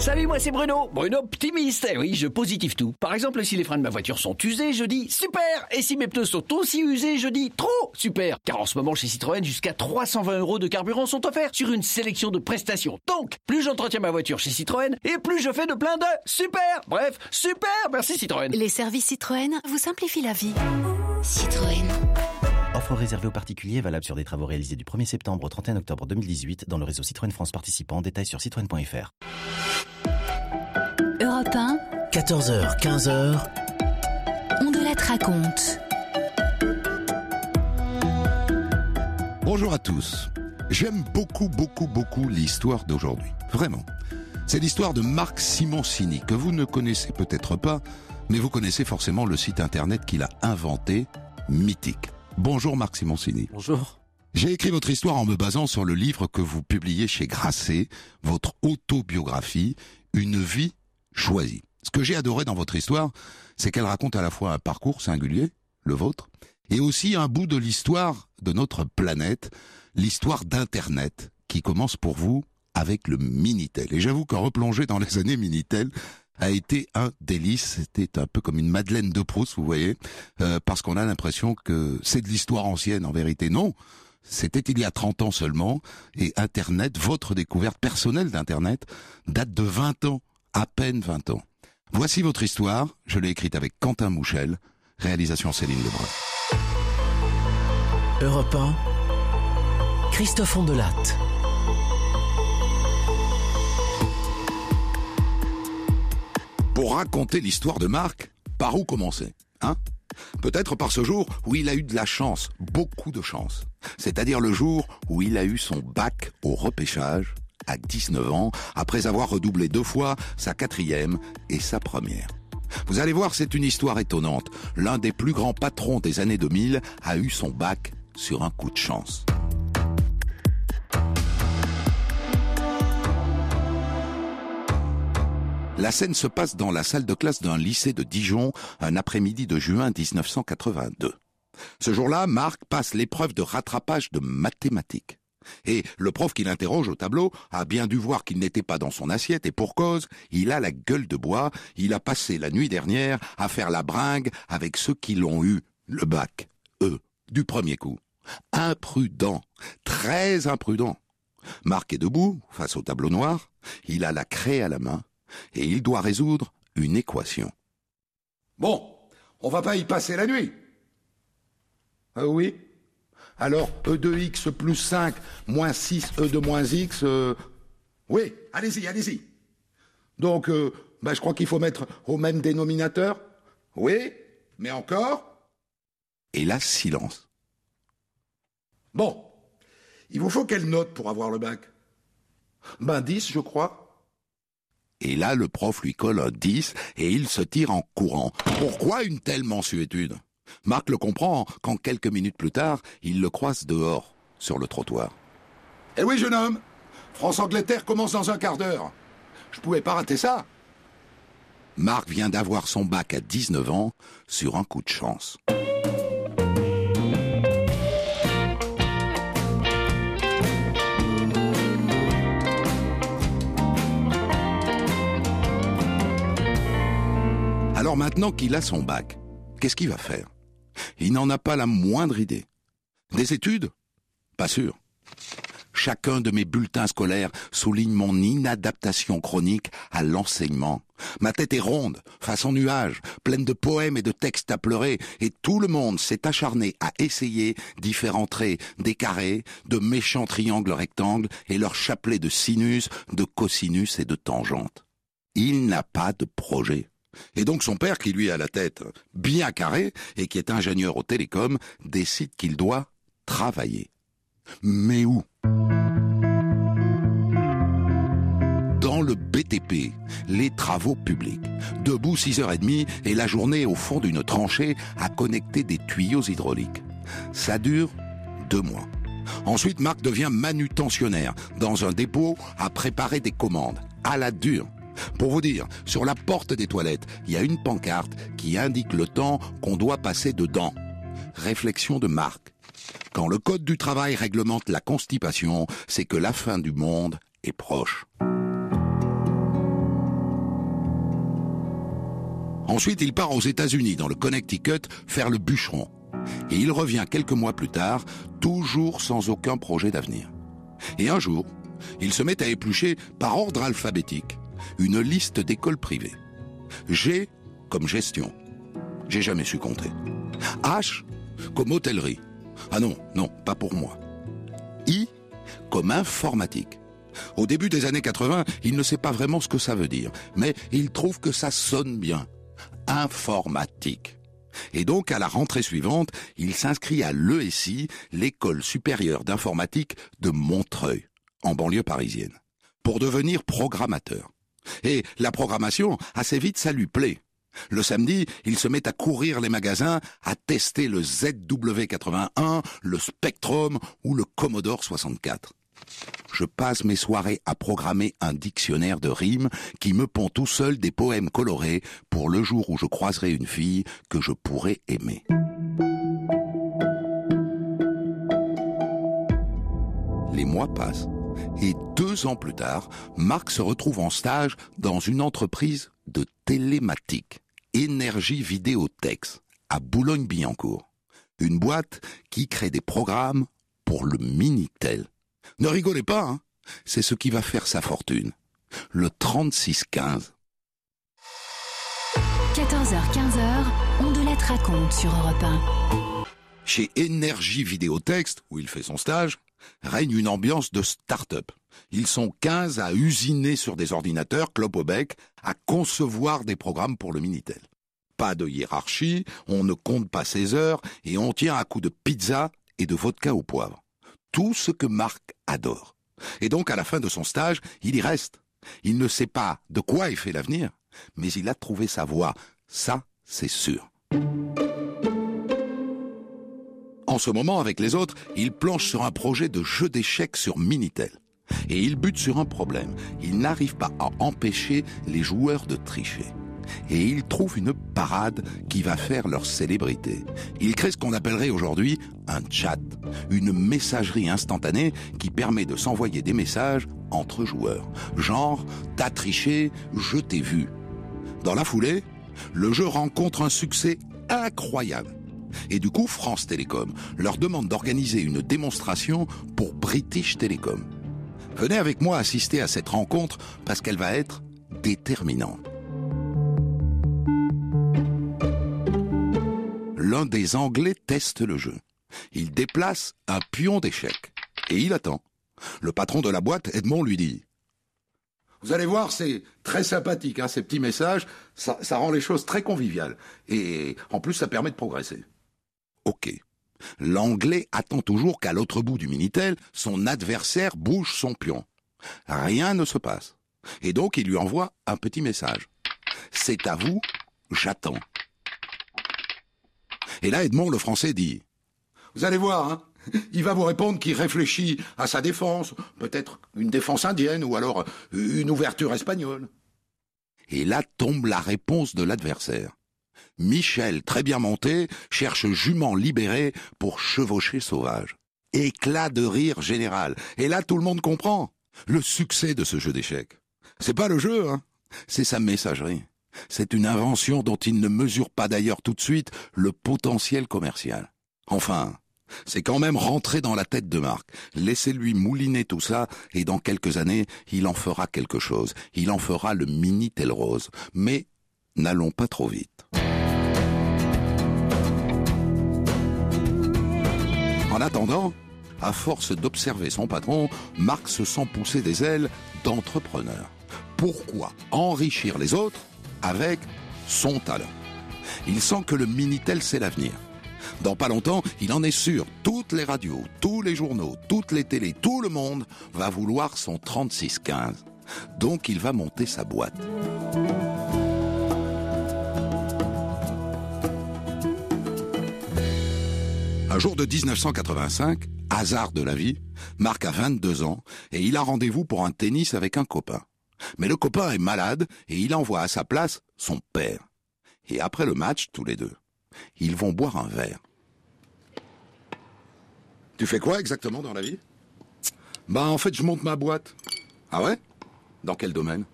Salut, moi c'est Bruno. Bruno optimiste. Eh oui, je positive tout. Par exemple, si les freins de ma voiture sont usés, je dis super. Et si mes pneus sont aussi usés, je dis trop super. Car en ce moment, chez Citroën, jusqu'à 320 euros de carburant sont offerts sur une sélection de prestations. Donc, plus j'entretiens ma voiture chez Citroën, et plus je fais de plein de super. Bref, super. Merci Citroën. Les services Citroën vous simplifient la vie. Citroën. Offre réservée aux particuliers valable sur des travaux réalisés du 1er septembre au 31 octobre 2018 dans le réseau Citroën France participant. Détails sur citroën.fr. Europe 1, 14h, 15h, on de la raconte. Bonjour à tous. J'aime beaucoup, beaucoup, beaucoup l'histoire d'aujourd'hui. Vraiment. C'est l'histoire de Marc Simoncini, que vous ne connaissez peut-être pas, mais vous connaissez forcément le site internet qu'il a inventé, Mythique. Bonjour Marc Simoncini. Bonjour. J'ai écrit votre histoire en me basant sur le livre que vous publiez chez Grasset, votre autobiographie, Une vie choisie. Ce que j'ai adoré dans votre histoire, c'est qu'elle raconte à la fois un parcours singulier, le vôtre, et aussi un bout de l'histoire de notre planète, l'histoire d'Internet, qui commence pour vous avec le Minitel. Et j'avoue que replonger dans les années Minitel a été un délice. C'était un peu comme une Madeleine de Proust, vous voyez, euh, parce qu'on a l'impression que c'est de l'histoire ancienne. En vérité, non. C'était il y a 30 ans seulement, et Internet, votre découverte personnelle d'Internet, date de 20 ans, à peine 20 ans. Voici votre histoire, je l'ai écrite avec Quentin Mouchel, réalisation Céline Lebrun. Europe 1, Christophe Ondelatte. Pour raconter l'histoire de Marc, par où commencer Hein? Peut-être par ce jour où il a eu de la chance, beaucoup de chance. C'est-à-dire le jour où il a eu son bac au repêchage à 19 ans, après avoir redoublé deux fois sa quatrième et sa première. Vous allez voir, c'est une histoire étonnante. L'un des plus grands patrons des années 2000 a eu son bac sur un coup de chance. La scène se passe dans la salle de classe d'un lycée de Dijon un après-midi de juin 1982. Ce jour-là, Marc passe l'épreuve de rattrapage de mathématiques. Et le prof qui l'interroge au tableau a bien dû voir qu'il n'était pas dans son assiette et pour cause, il a la gueule de bois, il a passé la nuit dernière à faire la bringue avec ceux qui l'ont eu, le bac, eux, du premier coup. Imprudent, très imprudent. Marc est debout, face au tableau noir, il a la craie à la main, et il doit résoudre une équation. Bon, on va pas y passer la nuit. Ah oui? Alors, E de x plus 5 moins 6 E de moins x... euh, Oui, allez-y, allez-y. Donc, euh, bah, je crois qu'il faut mettre au même dénominateur. Oui, mais encore Et là, silence. Bon, il vous faut quelle note pour avoir le bac? Ben 10, je crois. Et là, le prof lui colle un 10 et il se tire en courant. Pourquoi une telle mansuétude? Marc le comprend quand quelques minutes plus tard, il le croise dehors, sur le trottoir. Eh oui, jeune homme France-Angleterre commence dans un quart d'heure. Je pouvais pas rater ça. Marc vient d'avoir son bac à 19 ans sur un coup de chance. Alors maintenant qu'il a son bac, qu'est-ce qu'il va faire? Il n'en a pas la moindre idée. Des études? Pas sûr. Chacun de mes bulletins scolaires souligne mon inadaptation chronique à l'enseignement. Ma tête est ronde, façon nuage, pleine de poèmes et de textes à pleurer, et tout le monde s'est acharné à essayer faire entrer des carrés, de méchants triangles rectangles et leurs chapelets de sinus, de cosinus et de tangentes. Il n'a pas de projet. Et donc son père, qui lui a la tête bien carrée et qui est ingénieur au télécom, décide qu'il doit travailler. Mais où? Dans le BTP, les travaux publics. Debout 6h30 et la journée au fond d'une tranchée à connecter des tuyaux hydrauliques. Ça dure deux mois. Ensuite, Marc devient manutentionnaire dans un dépôt à préparer des commandes, à la dure. Pour vous dire, sur la porte des toilettes, il y a une pancarte qui indique le temps qu'on doit passer dedans. Réflexion de Marc. Quand le Code du travail réglemente la constipation, c'est que la fin du monde est proche. Ensuite, il part aux États-Unis, dans le Connecticut, faire le bûcheron. Et il revient quelques mois plus tard, toujours sans aucun projet d'avenir. Et un jour, il se met à éplucher, par ordre alphabétique, une liste d'écoles privées. G comme gestion. J'ai jamais su compter. H comme hôtellerie. Ah non, non, pas pour moi. I comme informatique. Au début des années 80, il ne sait pas vraiment ce que ça veut dire, mais il trouve que ça sonne bien. Informatique. Et donc, à la rentrée suivante, il s'inscrit à l'ESI, l'école supérieure d'informatique de Montreuil, en banlieue parisienne, pour devenir programmateur. Et la programmation, assez vite, ça lui plaît. Le samedi, il se met à courir les magasins, à tester le ZW81, le Spectrum ou le Commodore 64. Je passe mes soirées à programmer un dictionnaire de rimes qui me pond tout seul des poèmes colorés pour le jour où je croiserai une fille que je pourrais aimer. Les mois passent et deux ans plus tard, Marc se retrouve en stage dans une entreprise de télématique, Énergie Vidéotex, à Boulogne-Billancourt. Une boîte qui crée des programmes pour le Minitel. Ne rigolez pas, hein c'est ce qui va faire sa fortune. Le 3615. 14h-15h, on de lettres raconte sur Europe 1. Chez Énergie Vidéotexte, où il fait son stage, règne une ambiance de start-up. Ils sont 15 à usiner sur des ordinateurs, clope au bec, à concevoir des programmes pour le Minitel. Pas de hiérarchie, on ne compte pas ses heures et on tient à coups de pizza et de vodka au poivre. Tout ce que Marc adore. Et donc, à la fin de son stage, il y reste. Il ne sait pas de quoi est fait l'avenir, mais il a trouvé sa voie. Ça, c'est sûr. En ce moment, avec les autres, il planche sur un projet de jeu d'échecs sur Minitel. Et il bute sur un problème. Il n'arrive pas à empêcher les joueurs de tricher. Et il trouve une parade qui va faire leur célébrité. Il crée ce qu'on appellerait aujourd'hui un chat, une messagerie instantanée qui permet de s'envoyer des messages entre joueurs. Genre, t'as triché, je t'ai vu. Dans la foulée, le jeu rencontre un succès incroyable. Et du coup, France Télécom leur demande d'organiser une démonstration pour British Telecom. Venez avec moi assister à cette rencontre parce qu'elle va être déterminante. L'un des Anglais teste le jeu. Il déplace un pion d'échec et il attend. Le patron de la boîte, Edmond, lui dit Vous allez voir, c'est très sympathique, hein, ces petits messages, ça, ça rend les choses très conviviales. Et en plus, ça permet de progresser. L'anglais attend toujours qu'à l'autre bout du Minitel, son adversaire bouge son pion. Rien ne se passe. Et donc il lui envoie un petit message. C'est à vous, j'attends. Et là, Edmond, le français, dit Vous allez voir, hein, il va vous répondre qu'il réfléchit à sa défense, peut-être une défense indienne ou alors une ouverture espagnole. Et là tombe la réponse de l'adversaire. Michel, très bien monté, cherche jument libéré pour chevaucher sauvage. Éclat de rire général. Et là, tout le monde comprend le succès de ce jeu d'échecs. C'est pas le jeu, hein. C'est sa messagerie. C'est une invention dont il ne mesure pas d'ailleurs tout de suite le potentiel commercial. Enfin, c'est quand même rentrer dans la tête de Marc. Laissez-lui mouliner tout ça, et dans quelques années, il en fera quelque chose. Il en fera le mini Rose. Mais n'allons pas trop vite. En attendant, à force d'observer son patron, Marc se sent pousser des ailes d'entrepreneur. Pourquoi enrichir les autres avec son talent? Il sent que le Minitel, c'est l'avenir. Dans pas longtemps, il en est sûr, toutes les radios, tous les journaux, toutes les télés, tout le monde va vouloir son 3615. Donc il va monter sa boîte. Jour de 1985, hasard de la vie, Marc a 22 ans et il a rendez-vous pour un tennis avec un copain. Mais le copain est malade et il envoie à sa place son père. Et après le match, tous les deux, ils vont boire un verre. Tu fais quoi exactement dans la vie? Bah en fait je monte ma boîte. Ah ouais? Dans quel domaine?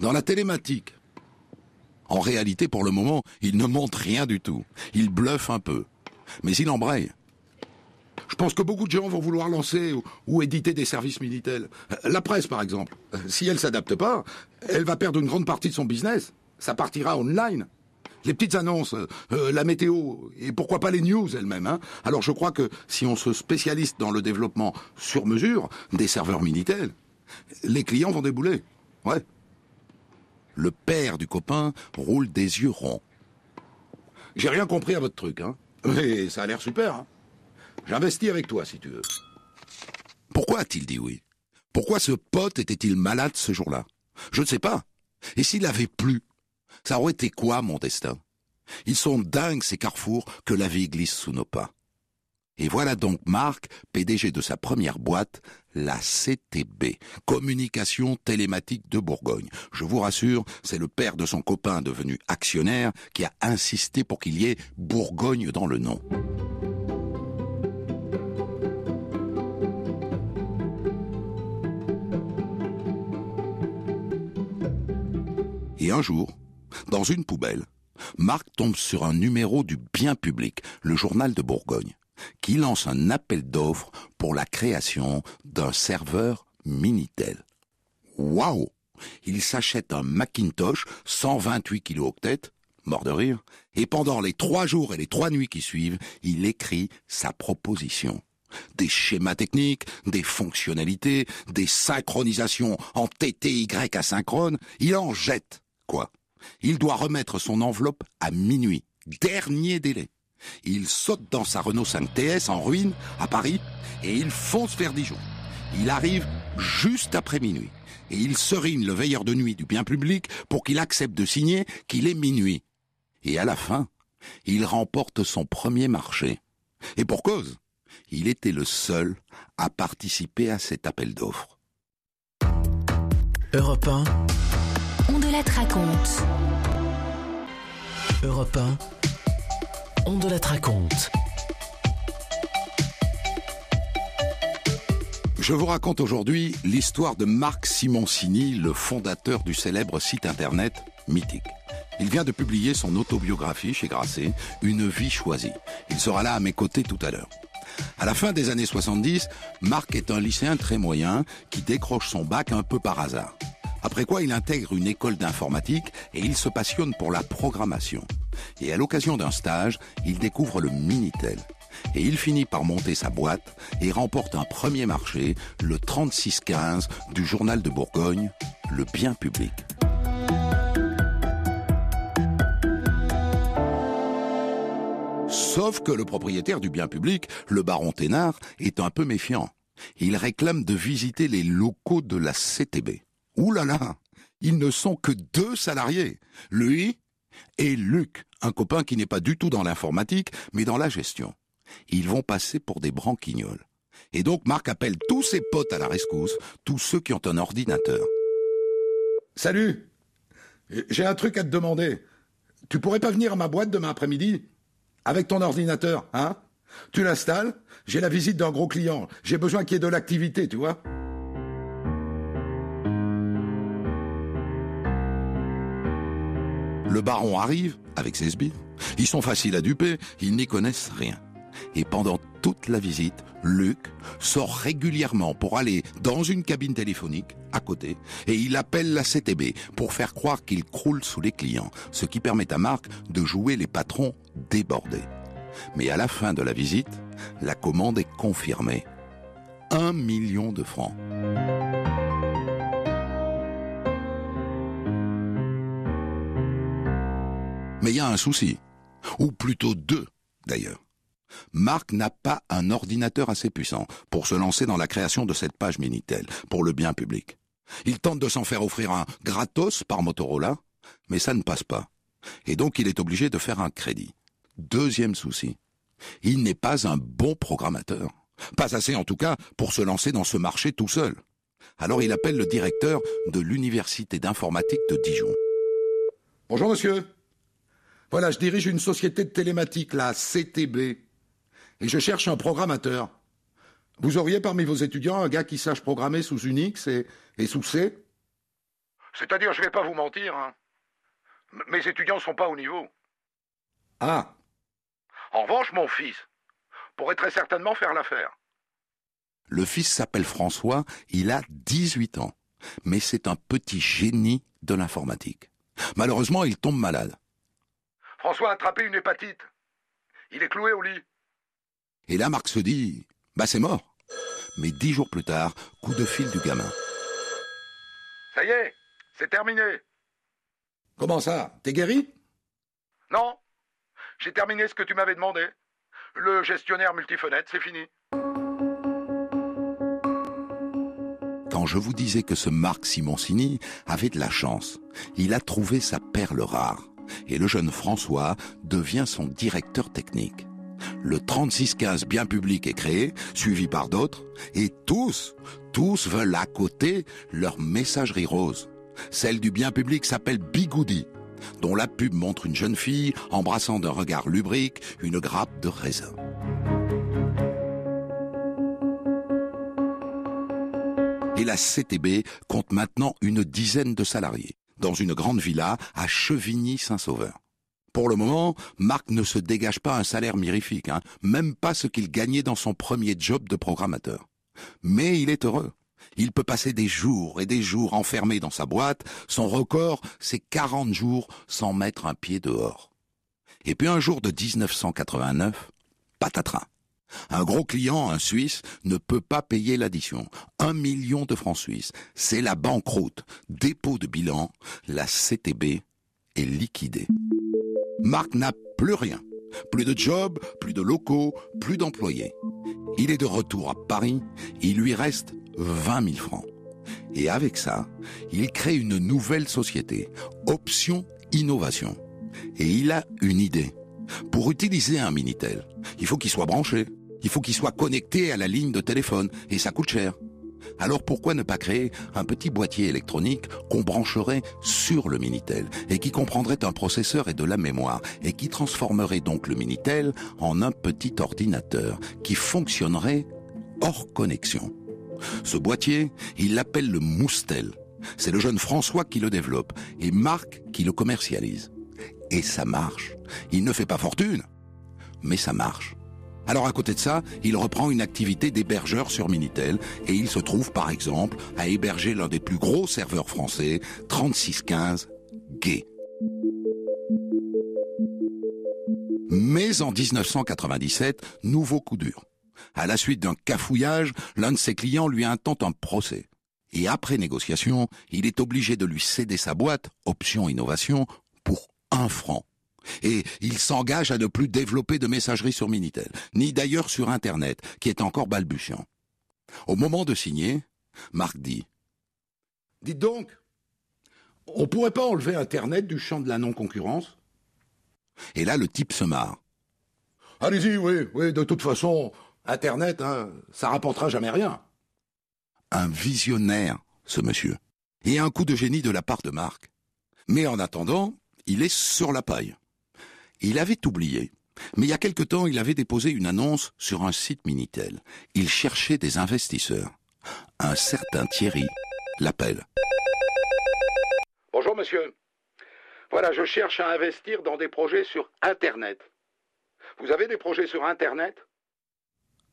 Dans la télématique. En réalité, pour le moment, il ne montre rien du tout. Il bluffe un peu. Mais il embraye. Je pense que beaucoup de gens vont vouloir lancer ou, éditer des services militaires. La presse, par exemple. Si elle s'adapte pas, elle va perdre une grande partie de son business. Ça partira online. Les petites annonces, euh, la météo, et pourquoi pas les news elles-mêmes. Hein. Alors je crois que si on se spécialise dans le développement sur mesure des serveurs militaires, les clients vont débouler. Ouais. Le père du copain roule des yeux ronds. J'ai rien compris à votre truc, hein. Mais ça a l'air super, hein. J'investis avec toi, si tu veux. Pourquoi a-t-il dit oui? Pourquoi ce pote était-il malade ce jour-là? Je ne sais pas. Et s'il avait plu? Ça aurait été quoi, mon destin? Ils sont dingues, ces carrefours, que la vie glisse sous nos pas. Et voilà donc Marc, PDG de sa première boîte, la CTB, Communication Télématique de Bourgogne. Je vous rassure, c'est le père de son copain devenu actionnaire qui a insisté pour qu'il y ait Bourgogne dans le nom. Et un jour, dans une poubelle, Marc tombe sur un numéro du Bien Public, le journal de Bourgogne, qui lance un appel d'offres pour la création d'un serveur Minitel. Waouh Il s'achète un Macintosh 128 kilooctets, mort de rire, et pendant les trois jours et les trois nuits qui suivent, il écrit sa proposition des schémas techniques, des fonctionnalités, des synchronisations en TTY asynchrone, il en jette quoi? Il doit remettre son enveloppe à minuit. Dernier délai. Il saute dans sa Renault 5 TS en ruine à Paris et il fonce vers Dijon. Il arrive juste après minuit et il serine le veilleur de nuit du bien public pour qu'il accepte de signer qu'il est minuit. Et à la fin, il remporte son premier marché. Et pour cause, il était le seul à participer à cet appel d'offres. Europe on de la raconte. Europe 1. On de la raconte. Je vous raconte aujourd'hui l'histoire de Marc Simoncini, le fondateur du célèbre site internet Mythique. Il vient de publier son autobiographie chez Grasset, Une vie choisie. Il sera là à mes côtés tout à l'heure. À la fin des années 70, Marc est un lycéen très moyen qui décroche son bac un peu par hasard. Après quoi, il intègre une école d'informatique et il se passionne pour la programmation. Et à l'occasion d'un stage, il découvre le Minitel. Et il finit par monter sa boîte et remporte un premier marché, le 3615 du journal de Bourgogne, le bien public. Sauf que le propriétaire du bien public, le baron Thénard, est un peu méfiant. Il réclame de visiter les locaux de la CTB. Ouh Ils ne sont que deux salariés. Lui et Luc, un copain qui n'est pas du tout dans l'informatique, mais dans la gestion. Ils vont passer pour des branquignoles. Et donc Marc appelle tous ses potes à la rescousse, tous ceux qui ont un ordinateur. Salut J'ai un truc à te demander. Tu pourrais pas venir à ma boîte demain après-midi Avec ton ordinateur, hein? Tu l'installes J'ai la visite d'un gros client. J'ai besoin qu'il y ait de l'activité, tu vois Le baron arrive avec ses sbires. Ils sont faciles à duper, ils n'y connaissent rien. Et pendant toute la visite, Luc sort régulièrement pour aller dans une cabine téléphonique à côté et il appelle la CTB pour faire croire qu'il croule sous les clients, ce qui permet à Marc de jouer les patrons débordés. Mais à la fin de la visite, la commande est confirmée. Un million de francs. Mais il y a un souci. Ou plutôt deux, d'ailleurs. Marc n'a pas un ordinateur assez puissant pour se lancer dans la création de cette page Minitel pour le bien public. Il tente de s'en faire offrir un gratos par Motorola, mais ça ne passe pas. Et donc il est obligé de faire un crédit. Deuxième souci. Il n'est pas un bon programmateur. Pas assez en tout cas pour se lancer dans ce marché tout seul. Alors il appelle le directeur de l'université d'informatique de Dijon. Bonjour monsieur. Voilà, je dirige une société de télématique, la CTB, et je cherche un programmateur. Vous auriez parmi vos étudiants un gars qui sache programmer sous Unix et, sous C C'est-à-dire, je vais pas vous mentir, hein. Mes étudiants sont pas au niveau. Ah, En revanche, mon fils pourrait très certainement faire l'affaire. le fils s'appelle François, il a 18 ans. Mais c'est un petit génie de l'informatique. Malheureusement, il tombe malade. François a attrapé une hépatite. Il est cloué au lit. Et là, Marc se dit, bah c'est mort. Mais dix jours plus tard, coup de fil du gamin. Ça y est, c'est terminé. Comment ça? T'es guéri? Non, j'ai terminé ce que tu m'avais demandé. Le gestionnaire multifenêtre, c'est fini. Quand je vous disais que ce Marc Simoncini avait de la chance, il a trouvé sa perle rare. Et le jeune François devient son directeur technique. Le 3615 bien public est créé, suivi par d'autres, et tous, tous veulent à côté leur messagerie rose. Celle du bien public s'appelle Bigoudi, dont la pub montre une jeune fille embrassant d'un regard lubrique une grappe de raisin. et la CTB compte maintenant une dizaine de salariés, dans une grande villa à Chevigny-Saint-Sauveur. Pour le moment, Marc ne se dégage pas un salaire mirifique, hein, même pas ce qu'il gagnait dans son premier job de programmateur. Mais il est heureux. Il peut passer des jours et des jours enfermé dans sa boîte. Son record, c'est 40 jours sans mettre un pied dehors. Et puis un jour de 1989, patatras. Un gros client, un Suisse, ne peut pas payer l'addition. Un million de francs suisses. C'est la banqueroute. Dépôt de bilan. La CTB est liquidée. Marc n'a plus rien. Plus de job, plus de locaux, plus d'employés. Il est de retour à Paris. Il lui reste 20 000 francs. Et avec ça, il crée une nouvelle société. Option Innovation. Et il a une idée. Pour utiliser un Minitel, il faut qu'il soit branché. Il faut qu'il soit connecté à la ligne de téléphone. Et ça coûte cher. Alors pourquoi ne pas créer un petit boîtier électronique qu'on brancherait sur le Minitel et qui comprendrait un processeur et de la mémoire et qui transformerait donc le Minitel en un petit ordinateur qui fonctionnerait hors connexion. Ce boîtier, il l'appelle le Moustel. C'est le jeune François qui le développe et Marc qui le commercialise. Et ça marche. Il ne fait pas fortune, mais ça marche. Alors à côté de ça, il reprend une activité d'hébergeur sur Minitel et il se trouve par exemple à héberger l'un des plus gros serveurs français, 3615 Gay. Mais en 1997, nouveau coup dur. À la suite d'un cafouillage, l'un de ses clients lui intente un procès. Et après négociation, il est obligé de lui céder sa boîte, Option Innovation, pour un franc. Et il s'engage à ne plus développer de messagerie sur Minitel, ni d'ailleurs sur Internet, qui est encore balbutiant. Au moment de signer, Marc dit Dites donc, on pourrait pas enlever Internet du champ de la non-concurrence? Et là, le type se marre. Allez-y, oui, oui, de toute façon, Internet, hein, ça rapportera jamais rien. Un visionnaire, ce monsieur. Et un coup de génie de la part de Marc. Mais en attendant, il est sur la paille. Il avait oublié. Mais il y a quelque temps, il avait déposé une annonce sur un site Minitel. Il cherchait des investisseurs. Un certain Thierry l'appelle. Bonjour monsieur. Voilà, je cherche à investir dans des projets sur Internet. Vous avez des projets sur Internet?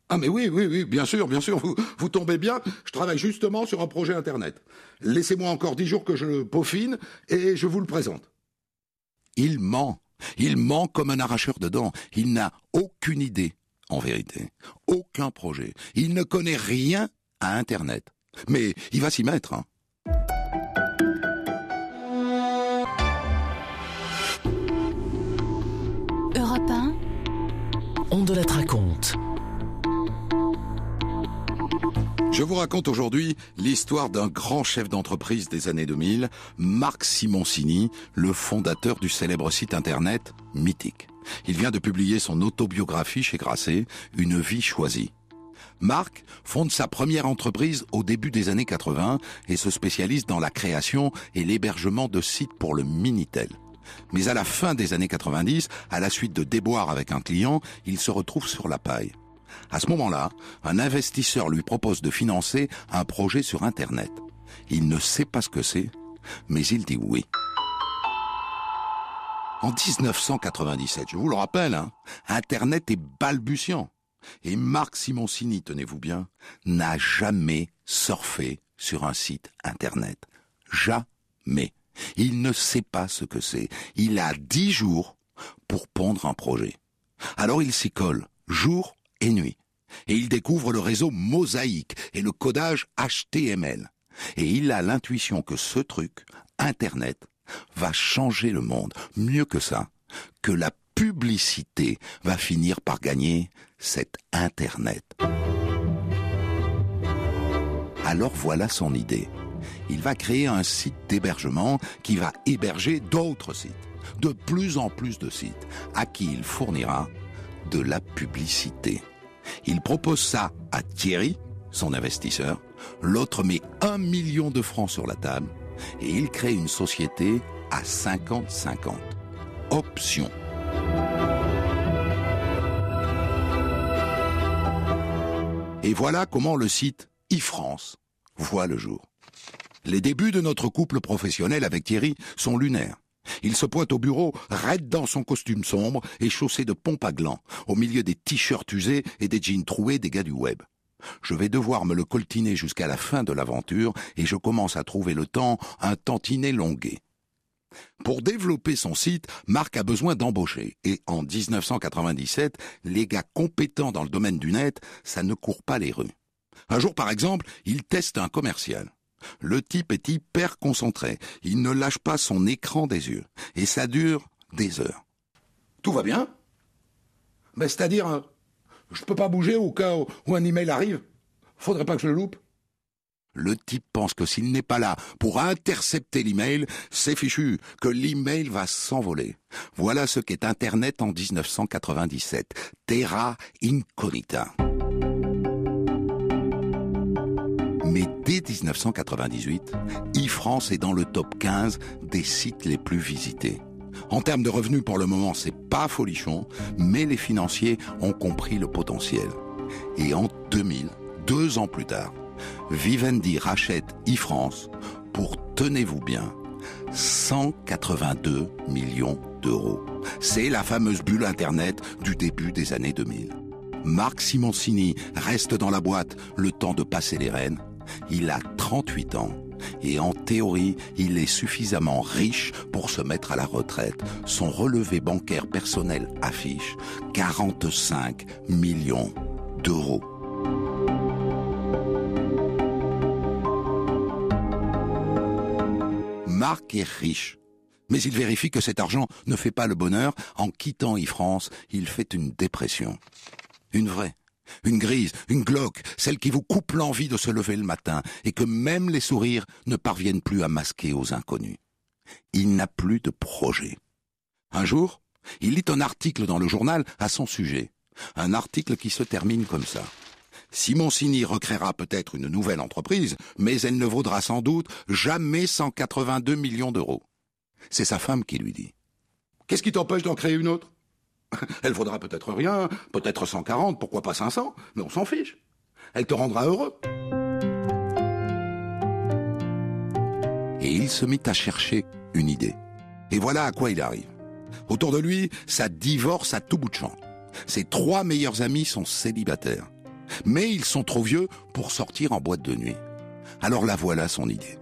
Ah mais oui, oui, oui, bien sûr, bien sûr, vous, vous tombez bien. Je travaille justement sur un projet Internet. Laissez-moi encore dix jours que je le peaufine et je vous le présente. Il ment. Il ment comme un arracheur de dents. Il n'a aucune idée, en vérité. Aucun projet. Il ne connaît rien à Internet. Mais il va s'y mettre. Hein. Europe 1, On de la. Je vous raconte aujourd'hui l'histoire d'un grand chef d'entreprise des années 2000, Marc Simoncini, le fondateur du célèbre site internet Mythique. Il vient de publier son autobiographie chez Grasset, Une vie choisie. Marc fonde sa première entreprise au début des années 80 et se spécialise dans la création et l'hébergement de sites pour le Minitel. Mais à la fin des années 90, à la suite de déboires avec un client, il se retrouve sur la paille. À ce moment-là, un investisseur lui propose de financer un projet sur Internet. Il ne sait pas ce que c'est, mais il dit oui. En 1997, je vous le rappelle, hein, Internet est balbutiant. Et Marc Simoncini, tenez-vous bien, n'a jamais surfé sur un site Internet. Jamais. Il ne sait pas ce que c'est. Il a dix jours pour pondre un projet. Alors il s'y colle, jour et il découvre le réseau mosaïque et le codage HTML. Et il a l'intuition que ce truc, Internet, va changer le monde. Mieux que ça, que la publicité va finir par gagner cet Internet. Alors voilà son idée. Il va créer un site d'hébergement qui va héberger d'autres sites, de plus en plus de sites, à qui il fournira de la publicité. Il propose ça à Thierry, son investisseur, l'autre met un million de francs sur la table, et il crée une société à 50-50. Option. Et voilà comment le site e-France voit le jour. Les débuts de notre couple professionnel avec Thierry sont lunaires. Il se pointe au bureau, raide dans son costume sombre et chaussé de pompes à gland, au milieu des t-shirts usés et des jeans troués des gars du web. Je vais devoir me le coltiner jusqu'à la fin de l'aventure et je commence à trouver le temps un tantinet longuet. Pour développer son site, Marc a besoin d'embaucher. Et en 1997, les gars compétents dans le domaine du net, ça ne court pas les rues. Un jour, par exemple, il teste un commercial. Le type est hyper concentré. Il ne lâche pas son écran des yeux. Et ça dure des heures. Tout va bien Mais c'est-à-dire, euh, je peux pas bouger au cas où un email arrive Faudrait pas que je le loupe le type pense que s'il n'est pas là pour intercepter l'email, c'est fichu, que l'email va s'envoler. Voilà ce qu'est Internet en 1997. Terra incognita. Mais dès 1998, e-France est dans le top 15 des sites les plus visités. En termes de revenus, pour le moment, c'est pas folichon, mais les financiers ont compris le potentiel. Et en 2000, deux ans plus tard, Vivendi rachète e-France pour, tenez-vous bien, 182 millions d'euros. C'est la fameuse bulle Internet du début des années 2000. Marc Simoncini reste dans la boîte le temps de passer les rênes. Il a 38 ans et en théorie, il est suffisamment riche pour se mettre à la retraite. Son relevé bancaire personnel affiche 45 millions d'euros. Marc est riche. Mais il vérifie que cet argent ne fait pas le bonheur. En quittant e-France, il fait une dépression. Une vraie. Une grise, une glauque, celle qui vous coupe l'envie de se lever le matin et que même les sourires ne parviennent plus à masquer aux inconnus. Il n'a plus de projet. Un jour, il lit un article dans le journal à son sujet. Un article qui se termine comme ça. Simoncini recréera peut-être une nouvelle entreprise, mais elle ne vaudra sans doute jamais 182 millions d'euros. C'est sa femme qui lui dit. Qu'est-ce qui t'empêche d'en créer une autre? Elle vaudra peut-être rien, peut-être 140, pourquoi pas 500, mais on s'en fiche. Elle te rendra heureux. Et il se mit à chercher une idée. Et voilà à quoi il arrive. Autour de lui, ça divorce à tout bout de champ. Ses trois meilleurs amis sont célibataires mais ils sont trop vieux pour sortir en boîte de nuit. Alors la voilà son idée.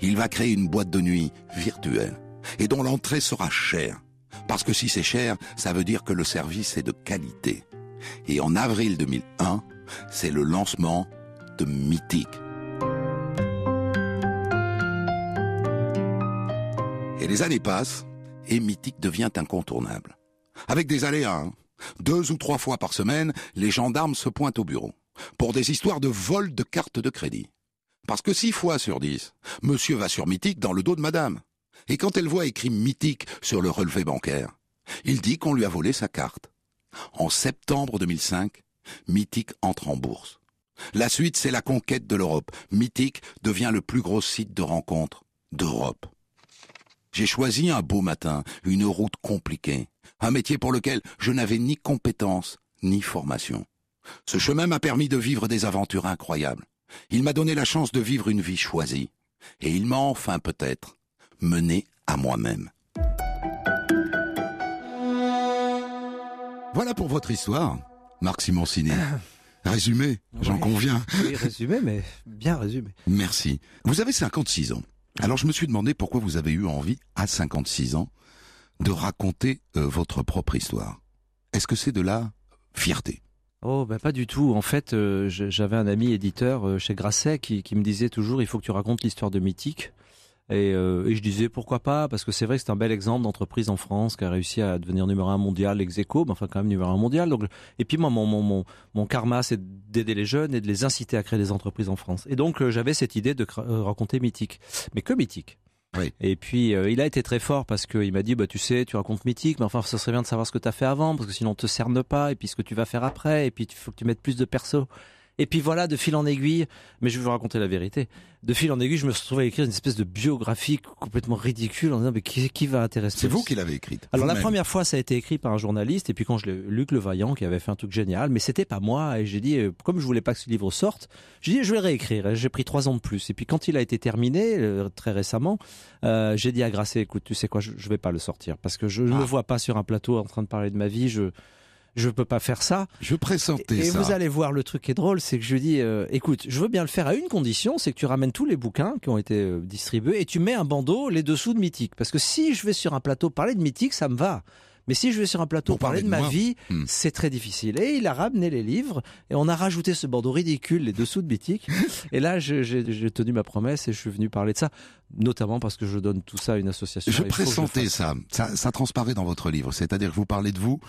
Il va créer une boîte de nuit virtuelle et dont l'entrée sera chère. Parce que si c'est cher, ça veut dire que le service est de qualité. Et en avril 2001, c'est le lancement de Mythique. Et les années passent et Mythique devient incontournable. Avec des aléas, hein. Deux ou trois fois par semaine, les gendarmes se pointent au bureau pour des histoires de vol de cartes de crédit. Parce que six fois sur dix, monsieur va sur Mythique dans le dos de madame. Et quand elle voit écrit Mythique sur le relevé bancaire, il dit qu'on lui a volé sa carte. En septembre 2005, Mythique entre en bourse. La suite, c'est la conquête de l'Europe. Mythique devient le plus gros site de rencontre d'Europe. J'ai choisi un beau matin, une route compliquée, un métier pour lequel je n'avais ni compétences ni formation. Ce chemin m'a permis de vivre des aventures incroyables. Il m'a donné la chance de vivre une vie choisie. Et il m'a enfin peut-être mené à moi-même. Voilà pour votre histoire, Marc Simoncini. Résumé, j'en conviens. Oui, résumé, mais bien résumé. Merci. Vous avez 56 ans. Alors je me suis demandé pourquoi vous avez eu envie, à 56 ans, de raconter euh, votre propre histoire. Est-ce que c'est de la fierté? Oh, bah pas du tout. En fait, euh, j'avais un ami éditeur euh, chez Grasset qui, qui me disait toujours il faut que tu racontes l'histoire de Mythique. Et, euh, et je disais pourquoi pas, parce que c'est vrai que c'est un bel exemple d'entreprise en France qui a réussi à devenir numéro un mondial ex aequo, mais enfin quand même numéro un mondial. Donc, et puis moi, mon, mon, mon, mon karma, c'est d'aider les jeunes et de les inciter à créer des entreprises en France. Et donc euh, j'avais cette idée de euh, raconter Mythique, mais que Mythique. Oui. Et puis euh, il a été très fort parce qu'il m'a dit bah tu sais tu racontes mythique mais enfin ça serait bien de savoir ce que tu as fait avant parce que sinon on te cerne pas et puis ce que tu vas faire après et puis il faut que tu mettes plus de perso. Et puis voilà de fil en aiguille, mais je vais vous raconter la vérité. De fil en aiguille, je me suis retrouvé à écrire une espèce de biographie complètement ridicule en disant mais qui, qui va intéresser C'est vous qui l'avez écrite. alors la première fois, ça a été écrit par un journaliste, et puis quand je l'ai, Luc Levaillant, qui avait fait un truc génial, mais c'était pas moi, et j'ai dit, euh, comme je voulais pas que ce livre sorte, j'ai dit, je vais le réécrire, et j'ai pris trois ans de plus. Et puis quand il a été terminé, euh, très récemment, euh, j'ai dit à Grasset, écoute, tu sais quoi, je, je vais pas le sortir, parce que je ne Ah. me vois pas sur un plateau en train de parler de ma vie, je je peux pas faire ça. Je pressentais Et ça. vous allez voir, le truc qui est drôle, c'est que je lui dis, euh, écoute, je veux bien le faire à une condition, c'est que tu ramènes tous les bouquins qui ont été euh, distribués et tu mets un bandeau les dessous de Mythique. Parce que si je vais sur un plateau parler de Mythique, ça me va. Mais si je vais sur un plateau Pour parler parler de de ma vie, Hmm. c'est très difficile. Et il a ramené les livres et on a rajouté ce bandeau ridicule, les dessous de Mythique. et là, j'ai tenu ma promesse et je suis venu parler de ça, notamment parce que je donne tout ça à une association. Je pressentais ça. ça. Ça transparaît dans votre livre. C'est-à-dire que vous parlez de vous,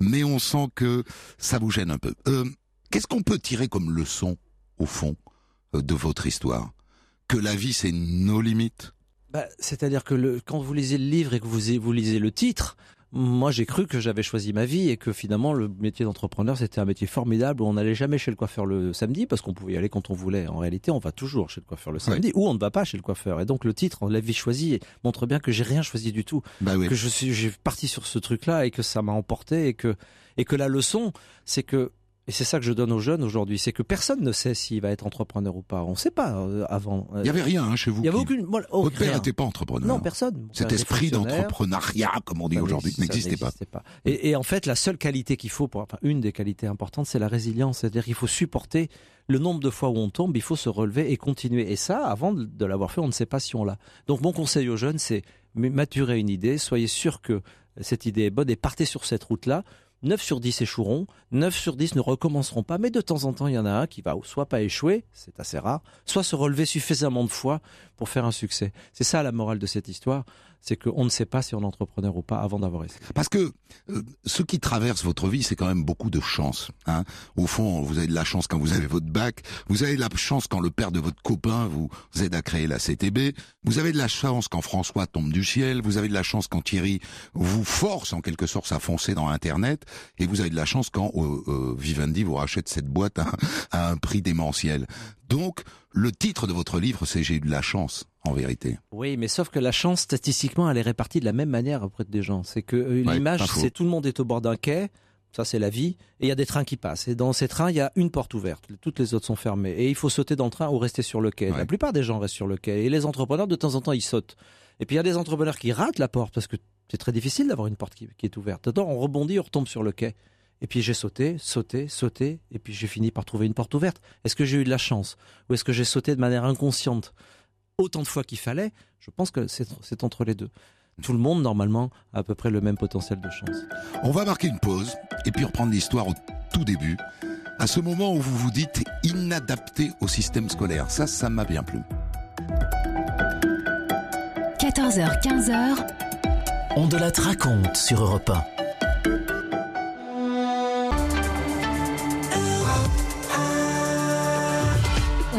mais on sent que ça vous gêne un peu. Euh, Qu'est-ce qu'on peut tirer comme leçon, au fond, euh, de votre histoire? Que la vie, c'est nos limites? Bah, C'est-à-dire que quand vous lisez le livre et que vous, vous lisez le titre, moi j'ai cru que j'avais choisi ma vie et que finalement le métier d'entrepreneur c'était un métier formidable où on n'allait jamais chez le coiffeur le samedi parce qu'on pouvait y aller quand on voulait. En réalité, on va toujours chez le coiffeur le samedi ou on ne va pas chez le coiffeur. Et donc le titre, la vie choisie, montre bien que j'ai rien choisi du tout, Bah oui. que je suis j'ai parti sur ce truc-là et que ça m'a emporté et que et que la leçon, c'est que et c'est ça que je donne aux jeunes aujourd'hui, c'est que personne ne sait s'il va être entrepreneur ou pas. On ne sait pas euh, avant. Il n'y avait rien hein, chez vous. Il y avait aucune. oh, Votre père n'était pas entrepreneur. Non, personne. Cet esprit d'entrepreneuriat, comme on dit Ça aujourd'hui, n'existait pas. pas. Et, et en fait, la seule qualité qu'il faut, pour, enfin, une des qualités importantes, c'est la résilience. C'est-à-dire qu'il faut supporter le nombre de fois où on tombe, il faut se relever et continuer. Et ça, avant de, l'avoir fait, on ne sait pas si on l'a. Donc mon conseil aux jeunes, c'est maturer une idée, soyez sûr que cette idée est bonne et partez sur cette route-là. 9 sur 10 échoueront, 9 sur 10 ne recommenceront pas, mais de temps en temps, il y en a un qui va soit pas échouer, c'est assez rare, soit se relever suffisamment de fois pour faire un succès. C'est ça la morale de cette histoire, c'est qu'on ne sait pas si on est entrepreneur ou pas avant d'avoir essayé. Parce que euh, ce qui traverse votre vie, c'est quand même beaucoup de chance. Hein. Au fond, vous avez de la chance quand vous avez votre bac, vous avez de la chance quand le père de votre copain vous aide à créer la CTB, vous avez de la chance quand François tombe du ciel, vous avez de la chance quand Thierry vous force en quelque sorte à foncer dans Internet, et vous avez de la chance quand euh, euh, Vivendi vous rachète cette boîte à, à un prix démentiel. Donc, le titre de votre livre, c'est J'ai eu de la chance, en vérité. Oui, mais sauf que la chance, statistiquement, elle est répartie de la même manière auprès des gens. C'est que euh, Ouais, l'image, c'est tout le monde est au bord d'un quai, ça c'est la vie, et il y a des trains qui passent. Et dans ces trains, il y a une porte ouverte, toutes les autres sont fermées. Et il faut sauter dans le train ou rester sur le quai. Ouais. La plupart des gens restent sur le quai. Et les entrepreneurs, de temps en temps, ils sautent. Et puis il y a des entrepreneurs qui ratent la porte parce que c'est très difficile d'avoir une porte qui, qui est ouverte. Dedans, on rebondit, on retombe sur le quai. Et puis j'ai sauté, sauté, sauté, et puis j'ai fini par trouver une porte ouverte. Est-ce que j'ai eu de la chance Ou est-ce que j'ai sauté de manière inconsciente autant de fois qu'il fallait? Je pense que c'est c'est entre les deux. Tout le monde, normalement, a à peu près le même potentiel de chance. On va marquer une pause et puis reprendre l'histoire au tout début. À ce moment où vous vous dites inadapté au système scolaire. Ça, ça m'a bien plu. 14h, 15h, On de la raconte sur Europe 1.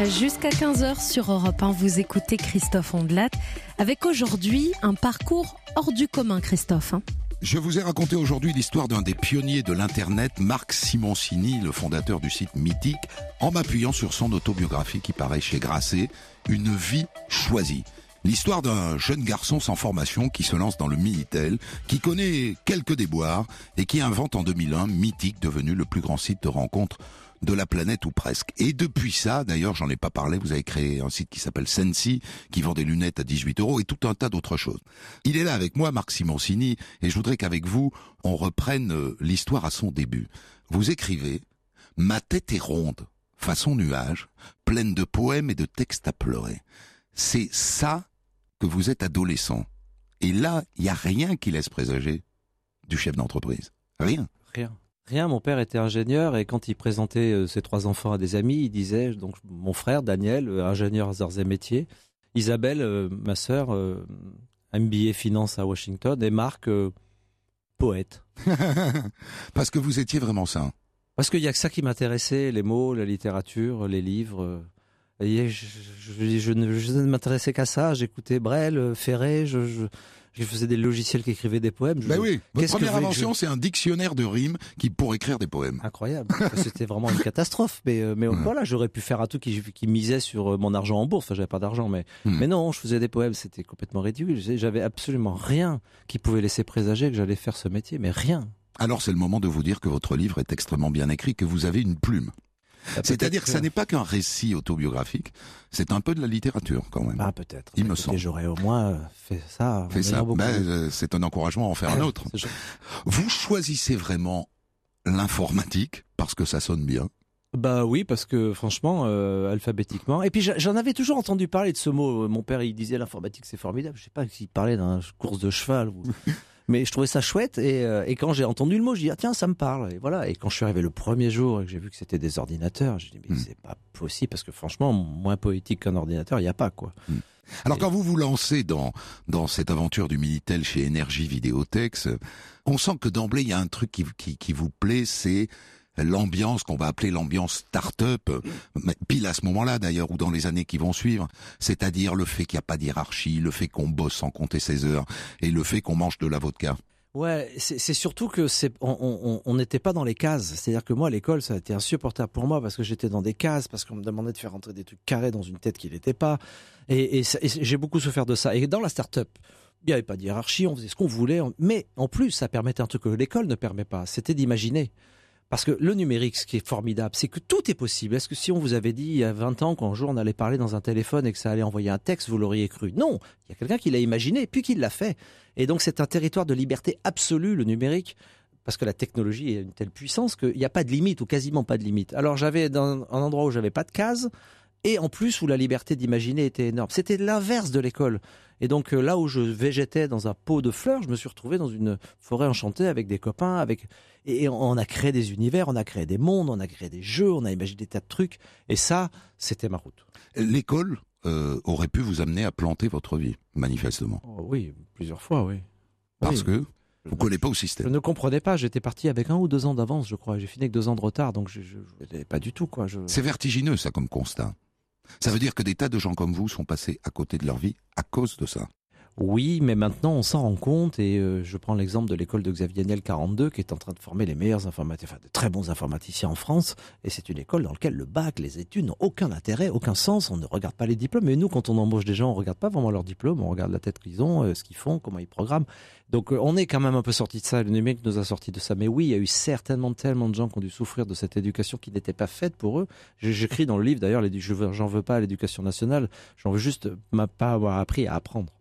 Jusqu'à 15h sur Europe 1, vous écoutez Christophe Ondelat avec aujourd'hui un parcours hors du commun, Christophe. hein. Je vous ai raconté aujourd'hui l'histoire d'un des pionniers de l'Internet, Marc Simoncini, le fondateur du site Mythique, en m'appuyant sur son autobiographie qui paraît chez Grasset, Une vie choisie. L'histoire d'un jeune garçon sans formation qui se lance dans le Minitel, qui connaît quelques déboires et qui invente en 2001 Mythique devenu le plus grand site de rencontre de la planète ou presque. Et depuis ça, d'ailleurs, j'en ai pas parlé, vous avez créé un site qui s'appelle Sensi, qui vend des lunettes à 18 euros et tout un tas d'autres choses. Il est là avec moi, Marc Simoncini, et je voudrais qu'avec vous, on reprenne euh, l'histoire à son début. Vous écrivez, ma tête est ronde, façon nuage, pleine de poèmes et de textes à pleurer. C'est ça que vous êtes adolescent. Et là, il n'y a rien qui laisse présager du chef d'entreprise. Rien. Rien. Rien, mon père était ingénieur et quand il présentait euh, ses trois enfants à des amis, il disait, donc mon frère Daniel, euh, ingénieur arts et métiers, Isabelle, euh, ma sœur, MBA finance à Washington, et Marc, poète. Parce que vous étiez vraiment ça. Parce qu'il y a que ça qui m'intéressait, les mots, la littérature, les livres. Et je, je, ne, ne m'intéressais qu'à ça. J'écoutais Brel, Ferré, je, je faisais des logiciels qui écrivaient des poèmes. Ben oui, votre première invention, c'est un dictionnaire de rimes qui pour écrire des poèmes. Incroyable. C'était vraiment une catastrophe. Mais, euh, mais voilà, j'aurais pu faire un truc qui, qui misait sur euh, mon argent en bourse. Enfin, j'avais pas d'argent, mais, hmm. mais non, je faisais des poèmes. C'était complètement ridicule. J'avais absolument rien qui pouvait laisser présager que j'allais faire ce métier, mais rien. Alors c'est le moment de vous dire que votre livre est extrêmement bien écrit, que vous avez une plume. Bah, C'est-à-dire que ça n'est pas qu'un récit autobiographique, c'est un peu de la littérature quand même. Ah peut-être. Il me semble. J'aurais au moins fait ça. Fait ça. Ben, euh, c'est un encouragement à en faire un autre. Vous choisissez vraiment l'informatique parce que ça sonne bien. Bah oui, parce que franchement, euh, alphabétiquement. Et puis j'en avais toujours entendu parler de ce mot. Mon père, il disait l'informatique, c'est formidable. Je sais pas s'il parlait d'un course de cheval ou mais je trouvais ça chouette et, euh, et quand j'ai entendu le mot, je dis ah, tiens ça me parle et voilà et quand je suis arrivé le premier jour et que j'ai vu que c'était des ordinateurs, j'ai dit mais hmm. c'est pas possible parce que franchement moins poétique qu'un ordinateur il n'y a pas quoi. Hmm. Alors quand vous vous lancez dans dans cette aventure du Minitel chez Énergie Vidéotex, on sent que d'emblée il y a un truc qui qui, qui vous plaît, c'est l'ambiance qu'on va appeler l'ambiance start-up, pile à ce moment-là d'ailleurs ou dans les années qui vont suivre, c'est-à-dire le fait qu'il n'y a pas d'hierarchie, le fait qu'on bosse sans compter ses heures et le fait qu'on mange de la vodka. Ouais, c'est surtout que on n'était pas dans les cases. C'est-à-dire que moi à l'école ça a été insupportable pour moi parce que j'étais dans des cases, parce qu'on me demandait de faire rentrer des trucs carrés dans une tête qui n'était pas. Et, et j'ai beaucoup souffert de ça. Et dans la start-up, il n'y avait pas de hiérarchie, on faisait ce qu'on voulait. Mais en plus, ça permettait un truc que l'école ne permet pas. C'était d'imaginer. Parce que le numérique, ce qui est formidable, c'est que tout est possible. Est-ce que si on vous avait dit il y a 20 ans qu'un jour on allait parler dans un téléphone et que ça allait envoyer un texte, vous l'auriez cru? Non, il y a quelqu'un qui l'a imaginé, puis qui l'a fait. Et donc c'est un territoire de liberté absolue, le numérique, parce que la technologie est une telle puissance qu'il n'y a pas de limite ou quasiment pas de limite. Alors j'avais un endroit où j'avais pas de case, et en plus où la liberté d'imaginer était énorme. C'était l'inverse de l'école. Et donc euh, là où je végétais dans un pot de fleurs, je me suis retrouvé dans une forêt enchantée avec des copains, avec et on a créé des univers, on a créé des mondes, on a créé des jeux, on a imaginé des tas de trucs. Et ça, c'était ma route. L'école euh, aurait pu vous amener à planter votre vie, manifestement. Oh, oui, plusieurs fois, oui. Parce que vous ne collez pas au système. Je ne comprenais pas. J'étais parti avec un ou deux ans d'avance, je crois. J'ai fini avec deux ans de retard, donc je ne pas du tout quoi. C'est vertigineux ça comme constat. Ça veut dire que des tas de gens comme vous sont passés à côté de leur vie à cause de ça. Oui, mais maintenant on s'en rend compte et euh, je prends l'exemple de l'école de Xavier Niel 42 qui est en train de former les meilleurs informaticiens, enfin de très bons informaticiens en France et c'est une école dans laquelle le bac, les études n'ont aucun intérêt, aucun sens, on ne regarde pas les diplômes mais nous quand on embauche des gens, on regarde pas vraiment leurs diplômes, on regarde la tête qu'ils ont, euh, ce qu'ils font, comment ils programment. Donc euh, on est quand même un peu sorti de ça, le numérique nous a sorti de ça. Mais oui, il y a eu certainement tellement de gens qui ont dû souffrir de cette éducation qui n'était pas faite pour eux. J'écris dans le livre d'ailleurs, j'en veux pas à l'éducation nationale, j'en veux juste pas avoir appris à apprendre.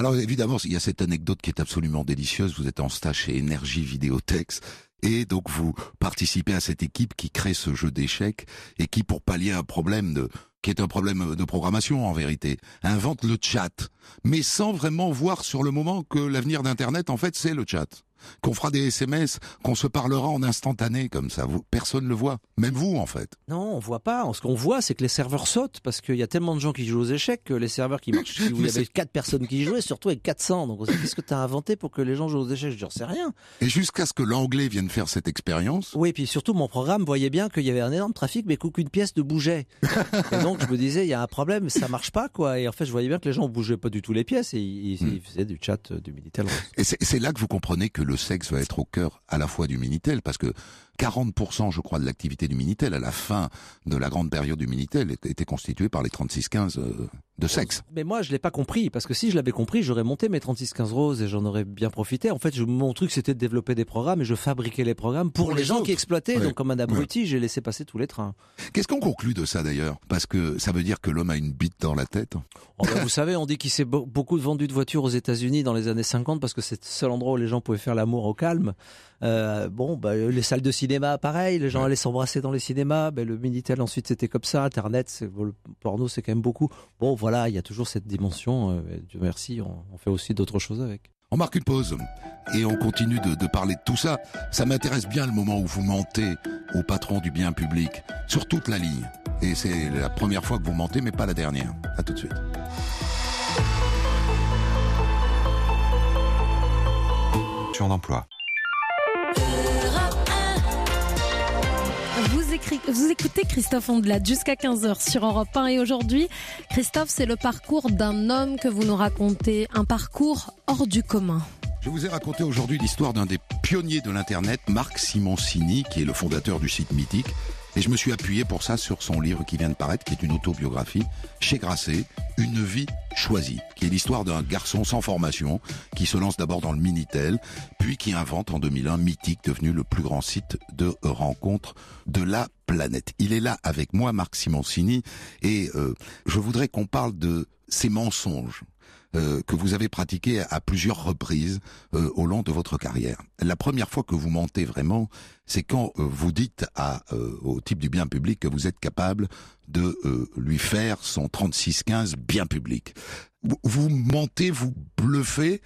Alors évidemment, il y a cette anecdote qui est absolument délicieuse. Vous êtes en stage chez Énergie Vidéotex et donc vous participez à cette équipe qui crée ce jeu d'échecs et qui, pour pallier un problème de qui est un problème de programmation en vérité, invente le chat, mais sans vraiment voir sur le moment que l'avenir d'Internet, en fait, c'est le chat qu'on fera des SMS, qu'on se parlera en instantané comme ça. Vous, personne le voit, même vous en fait. Non, on voit pas. Ce qu'on voit, c'est que les serveurs sautent parce qu'il y a tellement de gens qui jouent aux échecs que les serveurs qui marchent. Si vous avez quatre personnes qui jouent, surtout avec 400. Donc qu'est-ce que tu as inventé pour que les gens jouent aux échecs? Je ne sais rien. Et jusqu'à ce que l'anglais vienne faire cette expérience. Oui, puis surtout mon programme voyait bien qu'il y avait un énorme trafic, mais qu'aucune pièce ne bougeait. et donc je me disais, il y a un problème, ça marche pas quoi. Et en fait, je voyais bien que les gens bougeaient pas du tout les pièces et ils, hmm. faisaient du chat euh, du Minitel. Et c'est là que vous comprenez que le sexe va être au cœur à la fois du Minitel, parce que 40%, je crois, de l'activité du Minitel à la fin de la grande période du Minitel était, constituée par les 3615 euh, de sexe. Mais moi, je l'ai pas compris parce que si je l'avais compris, j'aurais monté mes 3615 roses et j'en aurais bien profité. En fait, je, mon truc c'était de développer des programmes et je fabriquais les programmes pour, Pour les, les gens autres. qui exploitaient. Ouais. Donc comme un abruti, j'ai laissé passer tous les trains. Qu'est-ce qu'on conclut de ça d'ailleurs? Parce que ça veut dire que l'homme a une bite dans la tête. Oh, bah, vous savez, on dit qu'il s'est be- beaucoup vendu de voitures aux États-Unis dans les années 50 parce que c'est le seul endroit où les gens pouvaient faire l'amour au calme. Euh, bon, bah, les salles de cinéma, pareil, les gens Ouais. allaient s'embrasser dans les cinémas. Ben, le Minitel, ensuite, c'était comme ça. Internet, le porno, c'est quand même beaucoup. Bon, voilà, il y a toujours cette dimension. euh, et Dieu merci, on, on fait aussi d'autres choses avec. On marque une pause et on continue de, de parler de tout ça. Ça m'intéresse bien le moment où vous mentez au patron du bien public sur toute la ligne. Et c'est la première fois que vous mentez, mais pas la dernière. À tout de suite. d'emploi. Vous, écoutez Christophe Ondelat jusqu'à 15h sur Europe 1 et aujourd'hui, Christophe, c'est le parcours d'un homme que vous nous racontez, un parcours hors du commun. Je vous ai raconté aujourd'hui l'histoire d'un des pionniers de l'Internet, Marc Simoncini, qui est le fondateur du site Mythique. Et je me suis appuyé pour ça sur son livre qui vient de paraître, qui est une autobiographie, chez Grasset, Une vie choisie, qui est l'histoire d'un garçon sans formation, qui se lance d'abord dans le Minitel, puis qui invente en 2001 Mythique, devenu le plus grand site de rencontre de la planète. Il est là avec moi, Marc Simoncini, et euh, je voudrais qu'on parle de ces mensonges euh, que vous avez pratiqués à plusieurs reprises euh, au long de votre carrière. La première fois que vous mentez vraiment, c'est quand euh, vous dites à, euh, au type du bien public que vous êtes capable de lui faire son 3615 bien public. Vous, vous mentez, vous bluffez.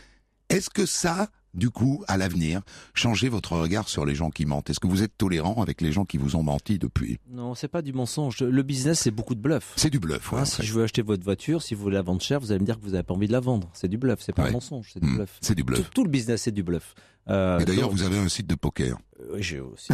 Est-ce que ça, du coup, à l'avenir, changez votre regard sur les gens qui mentent Est-ce que vous êtes tolérant avec les gens qui vous ont menti depuis? Non, c'est pas du mensonge. Le business, c'est beaucoup de bluff. C'est du bluff. ouais, Hein, si je veux acheter votre voiture, si vous voulez la vendre cher, vous allez me dire que vous n'avez pas envie de la vendre. C'est du bluff, c'est pas Ouais. un mensonge, c'est du Hmm, bluff. C'est du Tout, bluff. tout le business, c'est du bluff. Euh, Et d'ailleurs, vous avez un site de poker. Euh, J'ai aussi.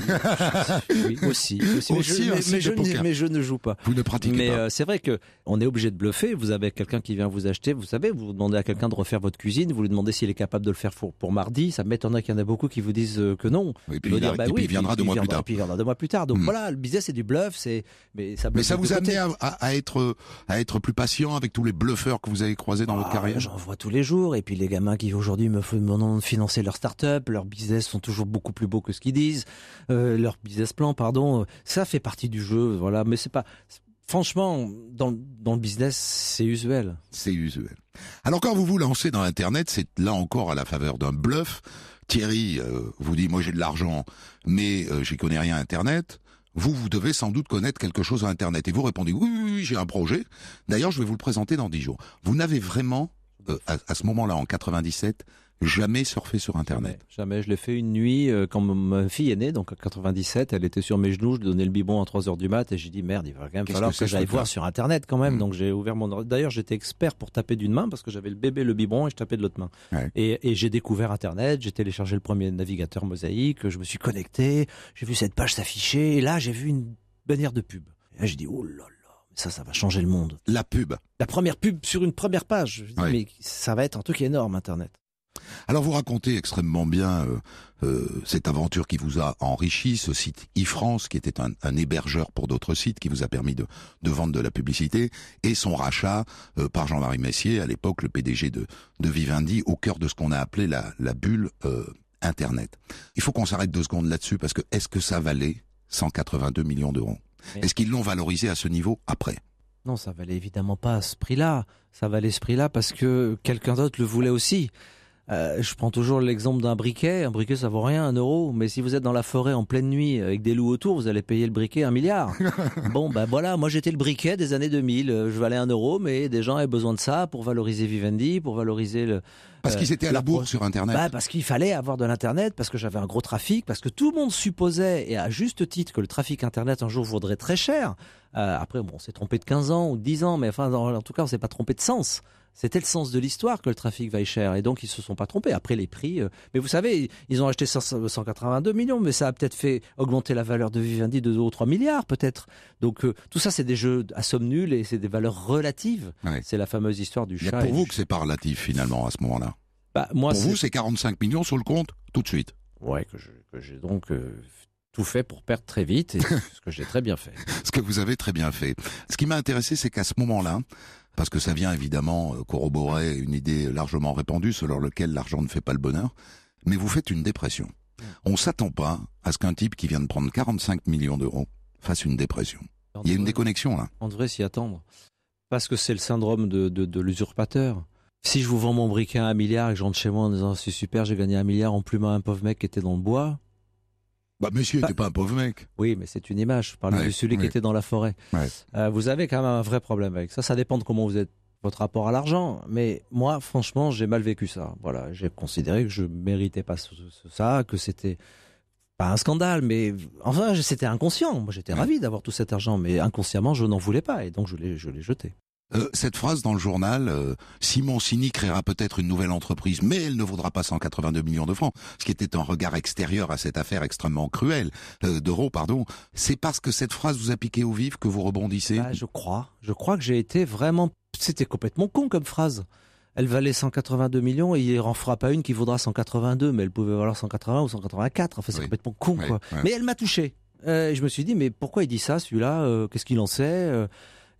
oui, aussi. aussi, mais, je, mais- mais mais ne joue pas. Vous ne pratiquez Mais pas. euh, c'est vrai que on est obligé de bluffer. Vous avez quelqu'un qui vient vous acheter, vous savez, vous demandez à quelqu'un de refaire votre cuisine, vous lui demandez s'il est capable de le faire pour, pour mardi. Ça m'étonnerait qu'il y en a beaucoup qui vous disent euh, que non. Et puis, il, dire, bah et puis il viendra deux mois plus tard. Puis il viendra deux mois plus tard. Donc Hmm. voilà, le business c'est du bluff, c'est mais ça. Mais vous a amené à, à- à être à être plus patient avec tous les bluffeurs que vous avez croisés dans votre Ah, carrière? J'en vois tous les jours. Et puis les gamins qui aujourd'hui me demandent de financer leur start-up, leur business sont toujours beaucoup plus beaux que ce qu'ils disent, euh, leur business plan, pardon. Ça fait partie du jeu, voilà. Mais c'est pas. Franchement, dans, dans le business, c'est usuel. C'est usuel. Alors quand vous vous lancez dans Internet, c'est là encore à la faveur d'un bluff. Thierry euh, vous dit moi j'ai de l'argent, mais euh, j'y connais rien à Internet. Vous, vous devez sans doute connaître quelque chose à Internet. Et vous répondez oui, oui, oui j'ai un projet. D'ailleurs, je vais vous le présenter dans dix jours. Vous n'avez vraiment, euh, à, à ce moment-là, en 97, jamais surfé sur Internet. Jamais. Je l'ai fait une nuit euh, quand ma fille est née, donc en 97. Elle était sur mes genoux. Je donnais le biberon à 3 heures du mat et j'ai dit merde, il va quand même Qu'est-ce falloir que que, j'aille voir sur Internet quand même. Mm. Donc j'ai ouvert mon. D'ailleurs, j'étais expert pour taper d'une main parce que j'avais le bébé, le biberon et je tapais de l'autre main. Ouais. Et, et j'ai découvert Internet. J'ai téléchargé le premier navigateur mosaïque. Je me suis connecté. J'ai vu cette page s'afficher et là j'ai vu une bannière de pub. Et là j'ai dit oh là là, ça, ça va changer le monde. La pub. La première pub sur une première page. Je dis, Ouais. mais ça va être un truc énorme Internet. Alors vous racontez extrêmement bien euh, euh, cette aventure qui vous a enrichi, ce site e-France qui était un, un hébergeur pour d'autres sites qui vous a permis de, de vendre de la publicité et son rachat euh, par Jean-Marie Messier, à l'époque le PDG de, de Vivendi, au cœur de ce qu'on a appelé la, la bulle Internet. Il faut qu'on s'arrête deux secondes là-dessus parce que est-ce que ça valait 182 millions d'euros? Oui. Est-ce qu'ils l'ont valorisé à ce niveau après? Non, ça valait évidemment pas ce prix-là. Ça valait ce prix-là parce que quelqu'un d'autre le voulait aussi. Euh, je prends toujours l'exemple d'un briquet. Un briquet, ça vaut rien, un euro. Mais si vous êtes dans la forêt en pleine nuit avec des loups autour, vous allez payer le briquet un milliard. bon, ben voilà, moi j'étais le briquet des années 2000. Euh, Je valais un euro, mais des gens avaient besoin de ça pour valoriser Vivendi, pour valoriser le. Parce Euh, qu'ils étaient à la bourre sur Internet. Bah, parce qu'il fallait avoir de l'internet, parce que j'avais un gros trafic, parce que tout le monde supposait, et à juste titre, que le trafic internet un jour vaudrait très cher. Euh, après, bon, on s'est trompé de 15 ans ou de 10 ans, mais enfin, en tout cas, on s'est pas trompé de sens. C'était le sens de l'histoire que le trafic vaille cher, et donc ils se sont pas trompés. Après les prix, euh, mais vous savez, ils ont acheté 100 182 millions, mais ça a peut-être fait augmenter la valeur de Vivendi de 2 ou 3 milliards, peut-être. Donc euh, tout ça, c'est des jeux à somme nulle et c'est des valeurs relatives. Ouais. C'est la fameuse histoire du a chat. pour vous du- que c'est pas relatif finalement à ce moment-là? Bah, moi, Pour vous, c'est 45 millions sur le compte tout de suite? Ouais, que j'ai donc euh, tout fait pour perdre très vite, et ce que j'ai très bien fait. Ce que vous avez très bien fait. Ce qui m'a intéressé, c'est qu'à ce moment-là, parce que ça vient évidemment euh, corroborer une idée largement répandue selon laquelle l'argent ne fait pas le bonheur, mais vous faites une dépression. On s'attend pas à ce qu'un type qui vient de prendre 45 millions d'euros fasse une dépression. Il y a une déconnexion là. On devrait s'y attendre. Parce que c'est le syndrome de, de, de l'usurpateur. Si je vous vends mon briquet à un milliard et que je rentre chez moi en disant c'est super, j'ai gagné un milliard en plumant un pauvre mec qui était dans le bois. Bah monsieur n'était pas un pauvre mec. Oui, mais c'est une image. Je parle Ouais, de celui qui était dans la forêt. Ouais. Euh, vous avez quand même un vrai problème avec ça. Ça dépend de comment vous êtes, votre rapport à l'argent. Mais moi, franchement, j'ai mal vécu ça. Voilà, j'ai considéré que je méritais pas ce- ce- ça, que c'était pas un scandale, mais enfin, c'était inconscient. Moi, j'étais ravi d'avoir tout cet argent, mais inconsciemment, je n'en voulais pas, et donc je l'ai, je l'ai jeté. Euh, cette phrase dans le journal, euh, Simon Sini créera peut-être une nouvelle entreprise, mais elle ne vaudra pas 182 millions de francs, ce qui était un regard extérieur à cette affaire extrêmement cruelle, euh, d'euros, pardon. C'est parce que cette phrase vous a piqué au vif que vous rebondissez? Bah, je crois. Je crois que j'ai été vraiment. C'était complètement con comme phrase. Elle valait 182 millions et il en fera pas une qui vaudra 182, mais elle pouvait valoir 180 ou 184. Enfin, c'est Oui. complètement con, quoi. Mais elle m'a touché. Euh, et je me suis dit, mais pourquoi il dit ça, celui-là? Euh, Qu'est-ce qu'il en sait?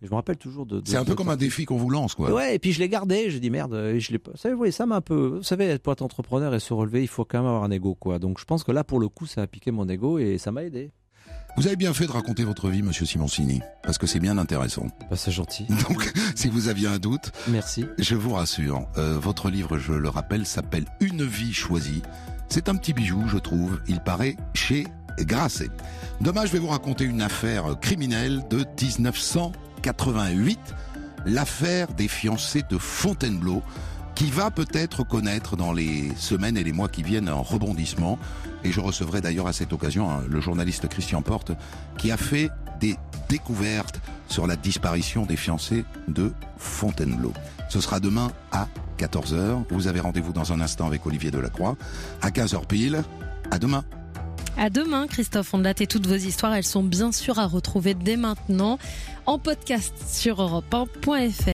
Et Je me rappelle toujours de. de- C'est un peu de- comme un défi qu'on vous lance, quoi. Ouais, et puis je l'ai gardé. Je dis merde, et je l'ai pas. Vous savez, oui, ça m'a un peu. Vous savez, pour être entrepreneur et se relever, il faut quand même avoir un ego, quoi. Donc je pense que là, pour le coup, ça a piqué mon ego et ça m'a aidé. Vous avez bien fait de raconter votre vie, monsieur Simoncini, parce que c'est bien intéressant. Bah, c'est gentil. Donc, si vous aviez un doute, Merci. je vous rassure, euh, votre livre, je le rappelle, s'appelle Une vie choisie. C'est un petit bijou, je trouve. Il paraît chez Grasset. Demain, je vais vous raconter une affaire criminelle de 1988, l'affaire des fiancés de Fontainebleau, qui va peut-être connaître dans les semaines et les mois qui viennent un rebondissement. Et je recevrai d'ailleurs à cette occasion hein, le journaliste Christian Porte, qui a fait des découvertes sur la disparition des fiancés de Fontainebleau. Ce sera demain à 14h. Vous avez rendez-vous dans un instant avec Olivier Delacroix. À 15h pile. À demain. À demain, Christophe Ondelat et toutes vos histoires, elles sont bien sûr à retrouver dès maintenant en podcast sur europe1.fr.